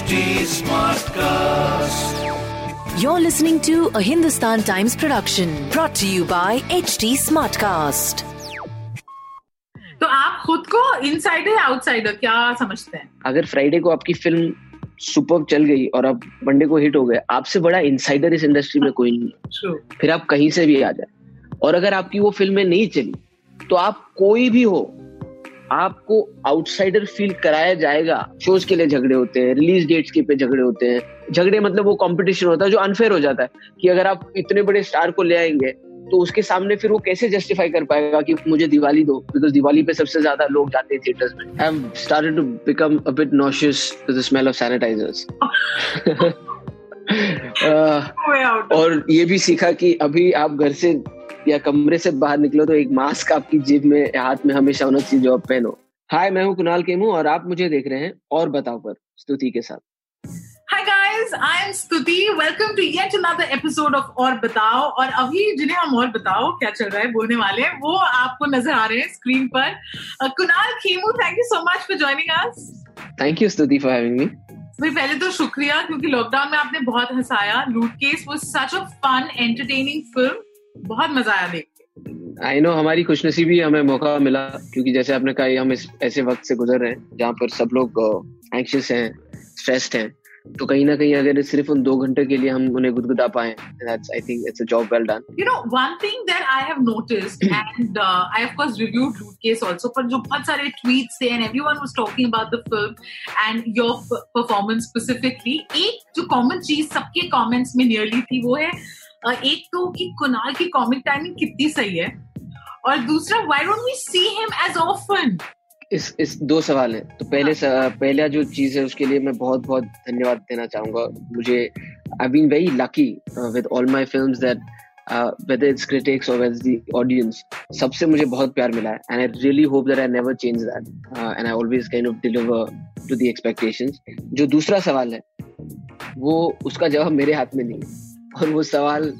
HT Smartcast. You're listening to a Hindustan Times production brought to you by HT Smartcast. तो आप खुद को insider या outsider क्या समझते हैं अगर फ्राइडे को आपकी फ़िल्म सुपर चल गई और आप मंडे को हिट हो गए आपसे बड़ा इनसाइडर इस इंडस्ट्री में कोई नहीं है। फिर आप कहीं से भी आ जाए और अगर आपकी वो फ़िल्में नहीं चली तो आप कोई भी हो आपको आउटसाइडर फील कराया जाएगा। शोज़ के लिए झगड़े होते हैं रिलीज़ डेट्स के पे झगड़े होते हैं। झगड़े मतलब वो कंपटीशन होता है जो अनफेयर हो जाता है कि अगर आप इतने बड़े स्टार को ले आएँगे तो उसके सामने फिर वो कैसे जस्टिफाई कर पाएगा कि मुझे दिवाली दो? बिकॉज़ दिवाली पे सबसे ज़्यादा लोग जाते हैं थिएटर्स में। I have started to become a bit nauseous with the smell of sanitisers और ये भी सीखा कि अभी आप घर से या कमरे से बाहर निकलो तो एक मास्क आपकी जेब में हाथ में हमेशा होना चाहिए जो आप पहनो। हाय मैं हूँ कुणाल केमू और आप मुझे देख रहे हैं और बताओ पर स्तुति के साथ। Hi guys I am Stuti. Welcome to yet another episode of और बताओ। और अभी जिन्हें हम और बताओ क्या चल रहा है बोलने वाले हैं वो आपको नज़र आ रहे हैं स्क्रीन पर। Kunal Khemu thank you so much for joining us thank you Stuti for having me भाई पहले तो शुक्रिया क्योंकि लॉकडाउन में आपने बहुत हंसाया। लूट केस वो such a fun entertaining film बहुत मज़ा आया देख आई नो हमारी खुशनसीबी हमें मौका मिला क्योंकि जैसे आपने कहा हम इस ऐसे वक्त से गुजर रहे हैं जहाँ पर सब लोग एंशियस हैं स्ट्रेस्ड हैं। तो कहीं ना कहीं अगर सिर्फ़ उन दो घंटे के लिए हम उन्हें गुदगुदा पाए दैट्स स्पेसिफिकली एक जो कॉमन चीज़ सबके कॉमेंट्स में नियरली थी वो है एक तो कि कुणाल की कॉमिक टाइमिंग कितनी सही है और दूसरा why don't we see him as often इस इस दो सवाल है। तो पहले हाँ। पहला जो चीज़ है उसके लिए मैं बहुत बहुत धन्यवाद देना चाहूँगा। मुझे I been very lucky with all my film that audience सबसे मुझे बहुत प्यार मिला है। And I really hope that I never change that and I always can deliver to the expectation जो दूसरा सवाल है वो उसका जवाब मेरे हाथ में नहीं है। और वो सवाल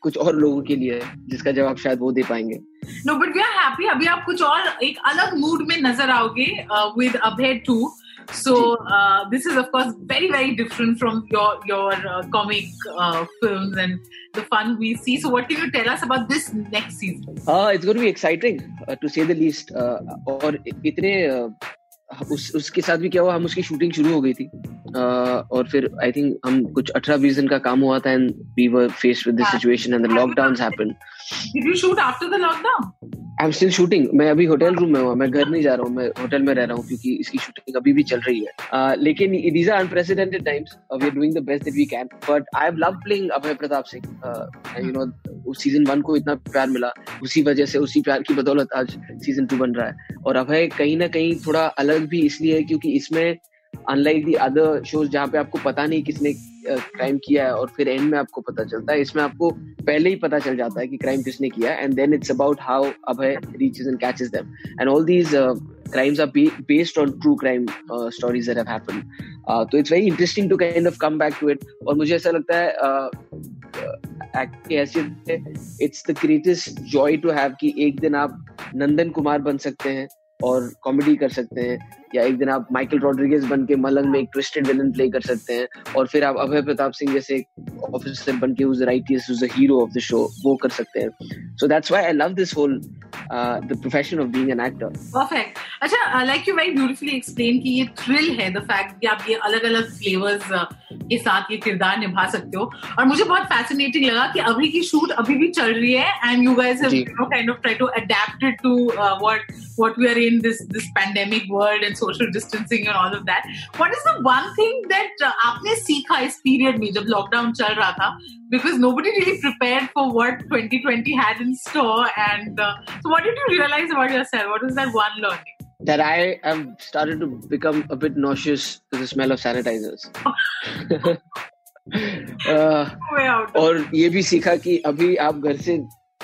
कुछ और लोगों के लिए है जिसका जवाब शायद वो दे पाएँगे no but we are happy अभी आप कुछ और एक अलग मूड में नज़र आओगे with Abhay too so uh, this is of course very very different from your your uh, comic uh, films and the fun we see so what can you tell us about this next season हाँ it's going to be exciting to say the least और इतने uh, उस उसके साथ भी क्या हुआ हम उसकी शूटिंग शुरू हो गई थी। uh, और फिर आई थिंक हम कुछ 18 20 दिन का काम हुआ था and we were faced with the situation and the lockdowns happened did you shoot after the lockdown? I am still shooting मैं अभी होटल रूम में हूँ मैं घर नहीं जा रहा हूँ मैं होटल में रह रहा हूँ क्योंकि इसकी शूटिंग अभी भी चल रही है। uh, लेकिन these are unprecedented times we are doing the best that we can but I have love playing Abhay Pratap Singh you know उस सीज़न वन को इतना प्यार मिला। उसी वजह से उसी प्यार की बदौलत आज सीज़न टू बन रहा है। और अभय कहीं ना कहीं थोड़ा अलग भी इसलिए है क्योंकि इसमें अनलाइक दी अदर शोज़ जहाँ पे आपको पता नहीं किसने क्राइम किया है और फिर एंड में आपको पता चलता है इसमें आपको पहले ही पता चल जाता है कि क्राइम किसने किया and then it's about how Abhay reaches and catches them and all these crimes are be- based on true crime uh, stories that have happened. uh, तो it's very interesting to kind of come back to it. और मुझे ऐसा लगता है act की हैसियत it's the greatest joy to have कि एक दिन आप नंदन कुमार बन सकते हैं और कॉमेडी कर सकते हैं या एक दिन आप माइकल रॉड्रिगेज बन के मलंग में एक ट्विस्टेड विलन प्ले कर सकते हैं और फिर आप अभय प्रताप सिंह जैसे ऑफिसर बन के उस राइटियस उस हीरो ऑफ़ द शो वो कर सकते हैं। So that's why I love this whole the profession of being an actor perfect अच्छा like you very beautifully explain कि ये थ्रिल है द फैक्ट कि आप ये अलग अलग फ्लेवर्स के साथ ये किरदार निभा सकते हो। और मुझे बहुत फैसिनेटिंग लगा कि अभी की शूट अभी भी चल रही है and you guys have you know kind of try to adapt to what what we are in this this pandemic world and social distancing and all of that what is the one thing that uh, आपने सीखा इस period में जब lockdown चल रहा था because nobody really prepared for what 2020 had in store and uh, so what did you realize about yourself what was that one learning that I have started to become a bit nauseous with the smell of sanitizers. uh, way out और ये भी सीखा कि अभी आप घर से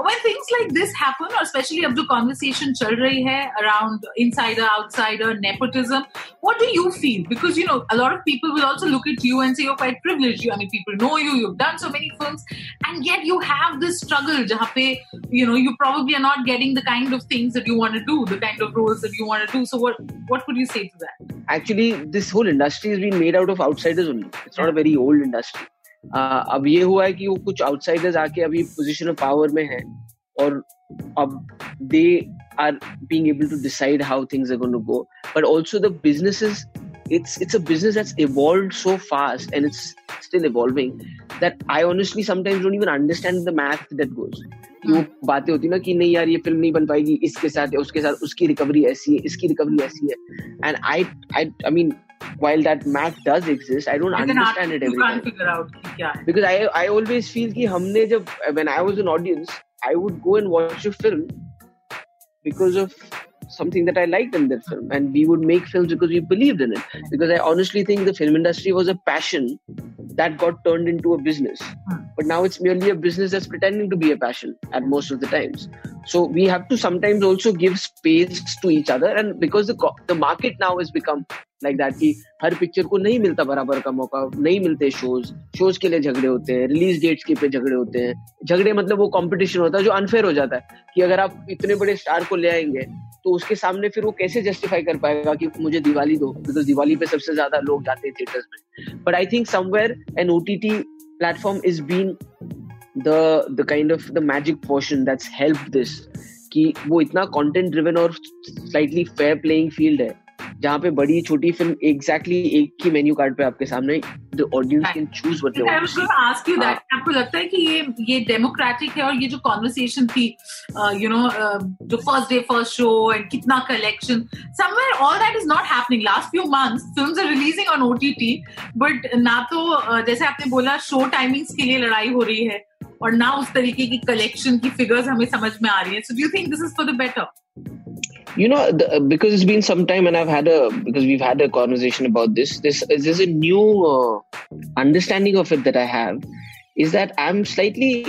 when things like this happen, or especially अब जो conversation चल रही है around insider, outsider, nepotism, what do you feel? Because you know a lot of people will also look at you and say you're quite privileged. You, I mean, people know you, you've done so many films, and yet you have this struggle. जहाँ पे you know you probably are not getting the kind of things that you want to do, the kind of roles that you want to do. So what what would you say to that? Actually, this whole industry has been made out of outsiders only. It's not a very old industry. अब ये हुआ है कि वो कुछ outsiders आके अभी position of power में हैं और अब they are being able to decide how things are going to go but also the businesses it's it's a business that's evolved so fast and it's still evolving that I honestly sometimes don't even understand the math that goes. कि वो बातें होती ना कि नहीं यार ये film नहीं बन पाएगी इसके साथ या उसके साथ उसकी रिकवरी ऐसी है इसकी रिकवरी ऐसी है। And I I I mean while that math does exist, I don't understand it every you can't time. figure out because I I always feel कि हमने जब when I was an audience, I would go and watch a film because of something that I liked in that film, and we would make films because we believed in it. Because I honestly think the film industry was a passion that got turned into a business, but now it's merely a business that's pretending to be a passion at most of the times. So we have to sometimes also give space to each other, and because the the market now has become like that कि हर picture को नहीं मिलता बराबर का मौका, नहीं मिलते शोज़ शोज़ के लिए झगड़े होते हैं रिलीज़ डेट्स के पे झगड़े होते हैं। झगड़े मतलब वो कंपटीशन होता है जो अनफेयर हो जाता है कि अगर आप इतने बड़े स्टार को ले आएँगे तो उसके सामने फिर वो कैसे जस्टिफाई कर पाएगा कि मुझे दिवाली दो? बिकॉज़ दिवाली पे सबसे ज़्यादा लोग जाते हैं थिएटर्स में। But I think somewhere an O T T platform is been the kind of the magic portion that's help this कि वो इतना कंटेंट ड्रिवन और स्लाइटली फेयर प्लेइंग फ़ील्ड है। जहाँ पे बड़ी छोटी फ़िल्म एग्जैक्टली exactly एक ही मेन्यू कार्ड पे आपके सामने the audience can choose what they ask you that आपको लगता है कि ये ये डेमोक्रेटिक है और ये जो कन्वर्सेशन थी यू नो जो first day first show and कितना collection somewhere all that is not happening last few months films are releasing on OTT but ना तो uh, जैसे आपने बोला शो टाइमिंग्स के लिए लड़ाई हो रही है और ना उस तरीके की कलेक्शन की फिगर्स हमें समझ में आ रही है. So do you think this is for the better you know the, because it's been some time and i've had a because we've had a conversation about this this there's a new uh, understanding of it that i have? Is that i'm slightly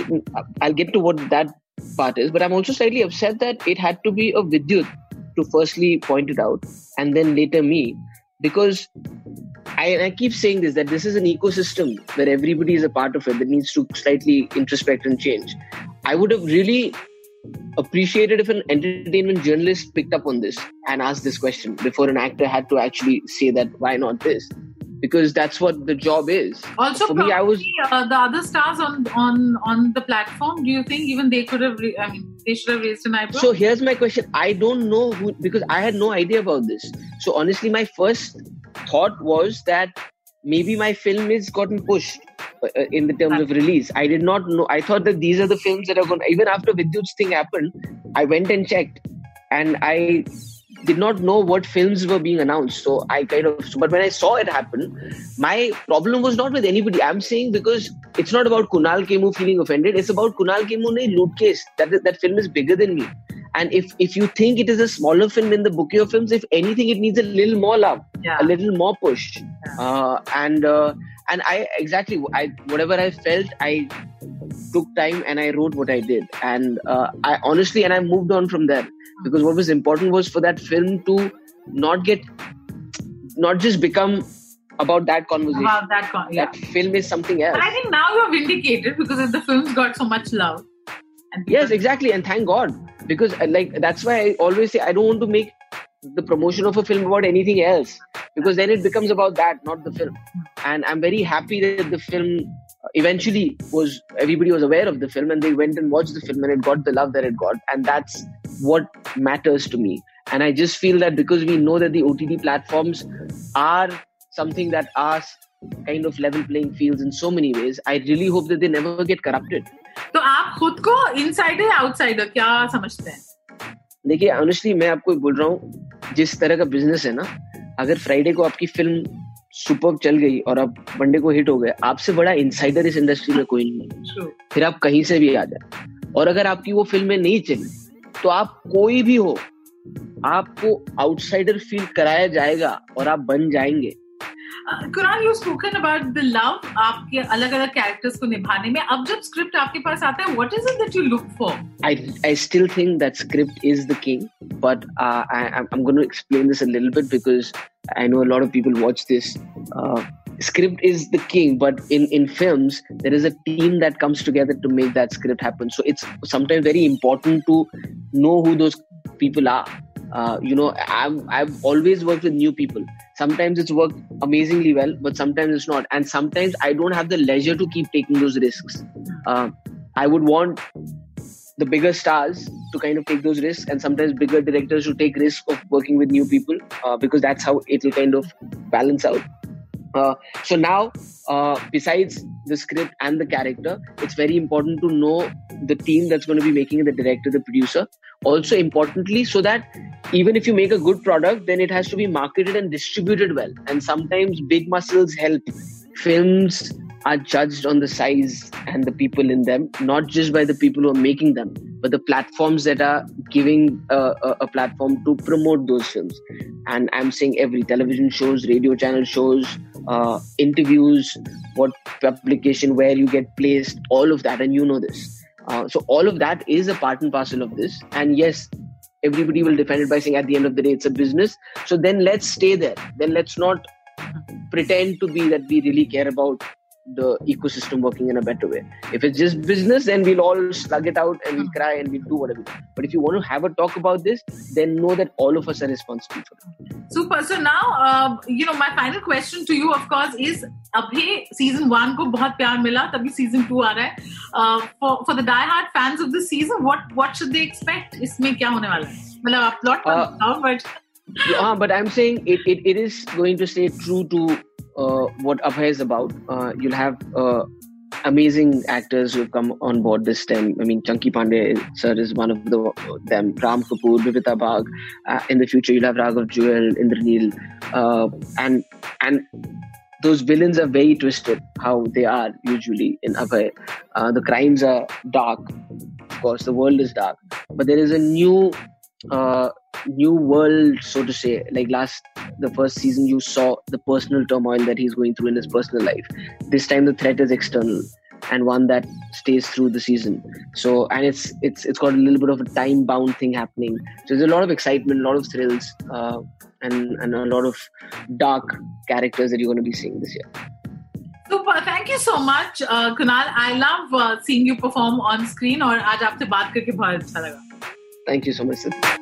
i'll get to what that part is but i'm also slightly upset that it had to be a vidyut to firstly point it out and then later me. Because I, I keep saying this that this is an ecosystem where everybody is a part of it that needs to slightly introspect and change. I would have really appreciated if an entertainment journalist picked up on this and asked this question before an actor had to actually say that why not this? Because that's what the job is. Also for me i was uh, the other stars on on on the platform do you think even they could have re- i mean they should have raised an eyebrow? So here's my question. I don't know who because i had no idea about this. So honestly my first thought was that maybe my film is gotten pushed Uh, uh, in the terms of release. I did not know. I thought that these are the films that are going. Even after Vidyut's thing happened, I went and checked, and I did not know what films were being announced. So I kind of. But when I saw it happen, my problem was not with anybody. I'm saying because it's not about Kunal Kemmu feeling offended. It's about Kunal Kemmu ne Lootcase. That that film is bigger than me. And if if you think it is a smaller film in the bouquet of films, if anything, it needs a little more love, yeah. a little more push, yeah. uh, and. Uh, and i exactly i whatever i felt i took time and i wrote what i did and uh, i honestly and i moved on from there because what was important was for that film to not get not just become about that conversation about that, con- yeah. that film is something else i think now you're vindicated because the film's got so much love yes exactly and thank god. Because uh, like that's why i always say i don't want to make the promotion of a film about anything else. Because then it becomes about that not the film. And i'm very happy that the film uh, eventually was everybody was aware of the film and they went and watched the film and it got the love that it got. And that's what matters to me. And i just feel that because we know that the ott platforms are something that are kind of level playing fields in so many ways i really hope that they never get corrupted. खुद को insider या outsider क्या समझते हैं? देखिए honestly मैं आपको बोल रहा हूँ जिस तरह का बिज़नेस है ना अगर फ्राइडे को आपकी फ़िल्म सुपर चल गई और आप मंडे को हिट हो गए आपसे बड़ा इनसाइडर इस इंडस्ट्री में कोई नहीं है। फिर आप कहीं से भी आ जाए। और अगर आपकी वो फ़िल्में नहीं चली तो आप कोई भी हो आपको आउटसाइडर फील कराया जाएगा और आप बन जाएँगे। कुरान you spoken about the love आपके अलग अलग कैरेक्टर्स को निभाने में अब जब स्क्रिप्ट आपके पास आता है what is it that you look for I I still think that script is the king, but uh, I, I'm I'm going to explain this a little bit because I know a lot of people watch this. Uh, script is the king, but in in films there is a team that comes together to make that script happen. So it's sometimes very important to know who those people are. uh, you know, I've, I've always worked with new people. Sometimes it's worked amazingly well, but sometimes it's not. And sometimes I don't have the leisure to keep taking those risks. Uh, I would want the bigger stars to kind of take those risks, and sometimes bigger directors to take risks of working with new people uh, because that's how it'll kind of balance out. Uh, so now, uh, besides the script and the character, it's very important to know the team that's going to be making it, the director, the producer. Also, importantly, so that even if you make a good product, then it has to be marketed and distributed well. And sometimes big muscles help. Films are judged on the size and the people in them, not just by the people who are making them, but the platforms that are giving a, a, a platform to promote those films. And I'm saying every television shows, radio channel shows, uh, interviews, what publication, where you get placed, all of that, and you know this. Uh, so all of that is a part and parcel of this. And yes, everybody will defend it by saying at the end of the day it's a business. So then let's stay there. Then let's not pretend to be that we really care about the ecosystem working in a better way. If it's just business, then we'll all slug it out and we'll cry and we'll do whatever. But if you want to have a talk about this, then know that all of us are responsible for it. Super. So now, uh, you know, my final question to you, of course, is Abhay, season one ko bahut pyar mila, tabhi season two aa raha hai. For, the die-hard fans of this season, what what should they expect? Isme kya hone wala hai? Matlab, plot uh, but... yeah, but I'm saying it, it, it is going to stay true to what Abhay is about. Uh, you'll have uh, amazing actors who have come on board this time. I mean, Chunky Panday sir is one of the them. Ram Kapoor, Bidita Bag. Uh, in the future, you'll have Raghav Juyal, Indraneel, uh, and and those villains are very twisted. How they are usually in Abhay. Uh, the crimes are dark. Of course, the world is dark, but there is a new uh, new world, so to say. Like last, the first season, you saw the personal turmoil that he's going through in his personal life. This time, the threat is external and one that stays through the season. So, and it's it's it's got a little bit of a time bound thing happening. So there's a lot of excitement, a lot of thrills, uh, and and a lot of dark characters that you're going to be seeing this year. super. Thank you so much, uh, Kunal. I love uh, seeing you perform on screen और आज आपसे बात करके बहुत अच्छा लगा. Thank you so much. Sid.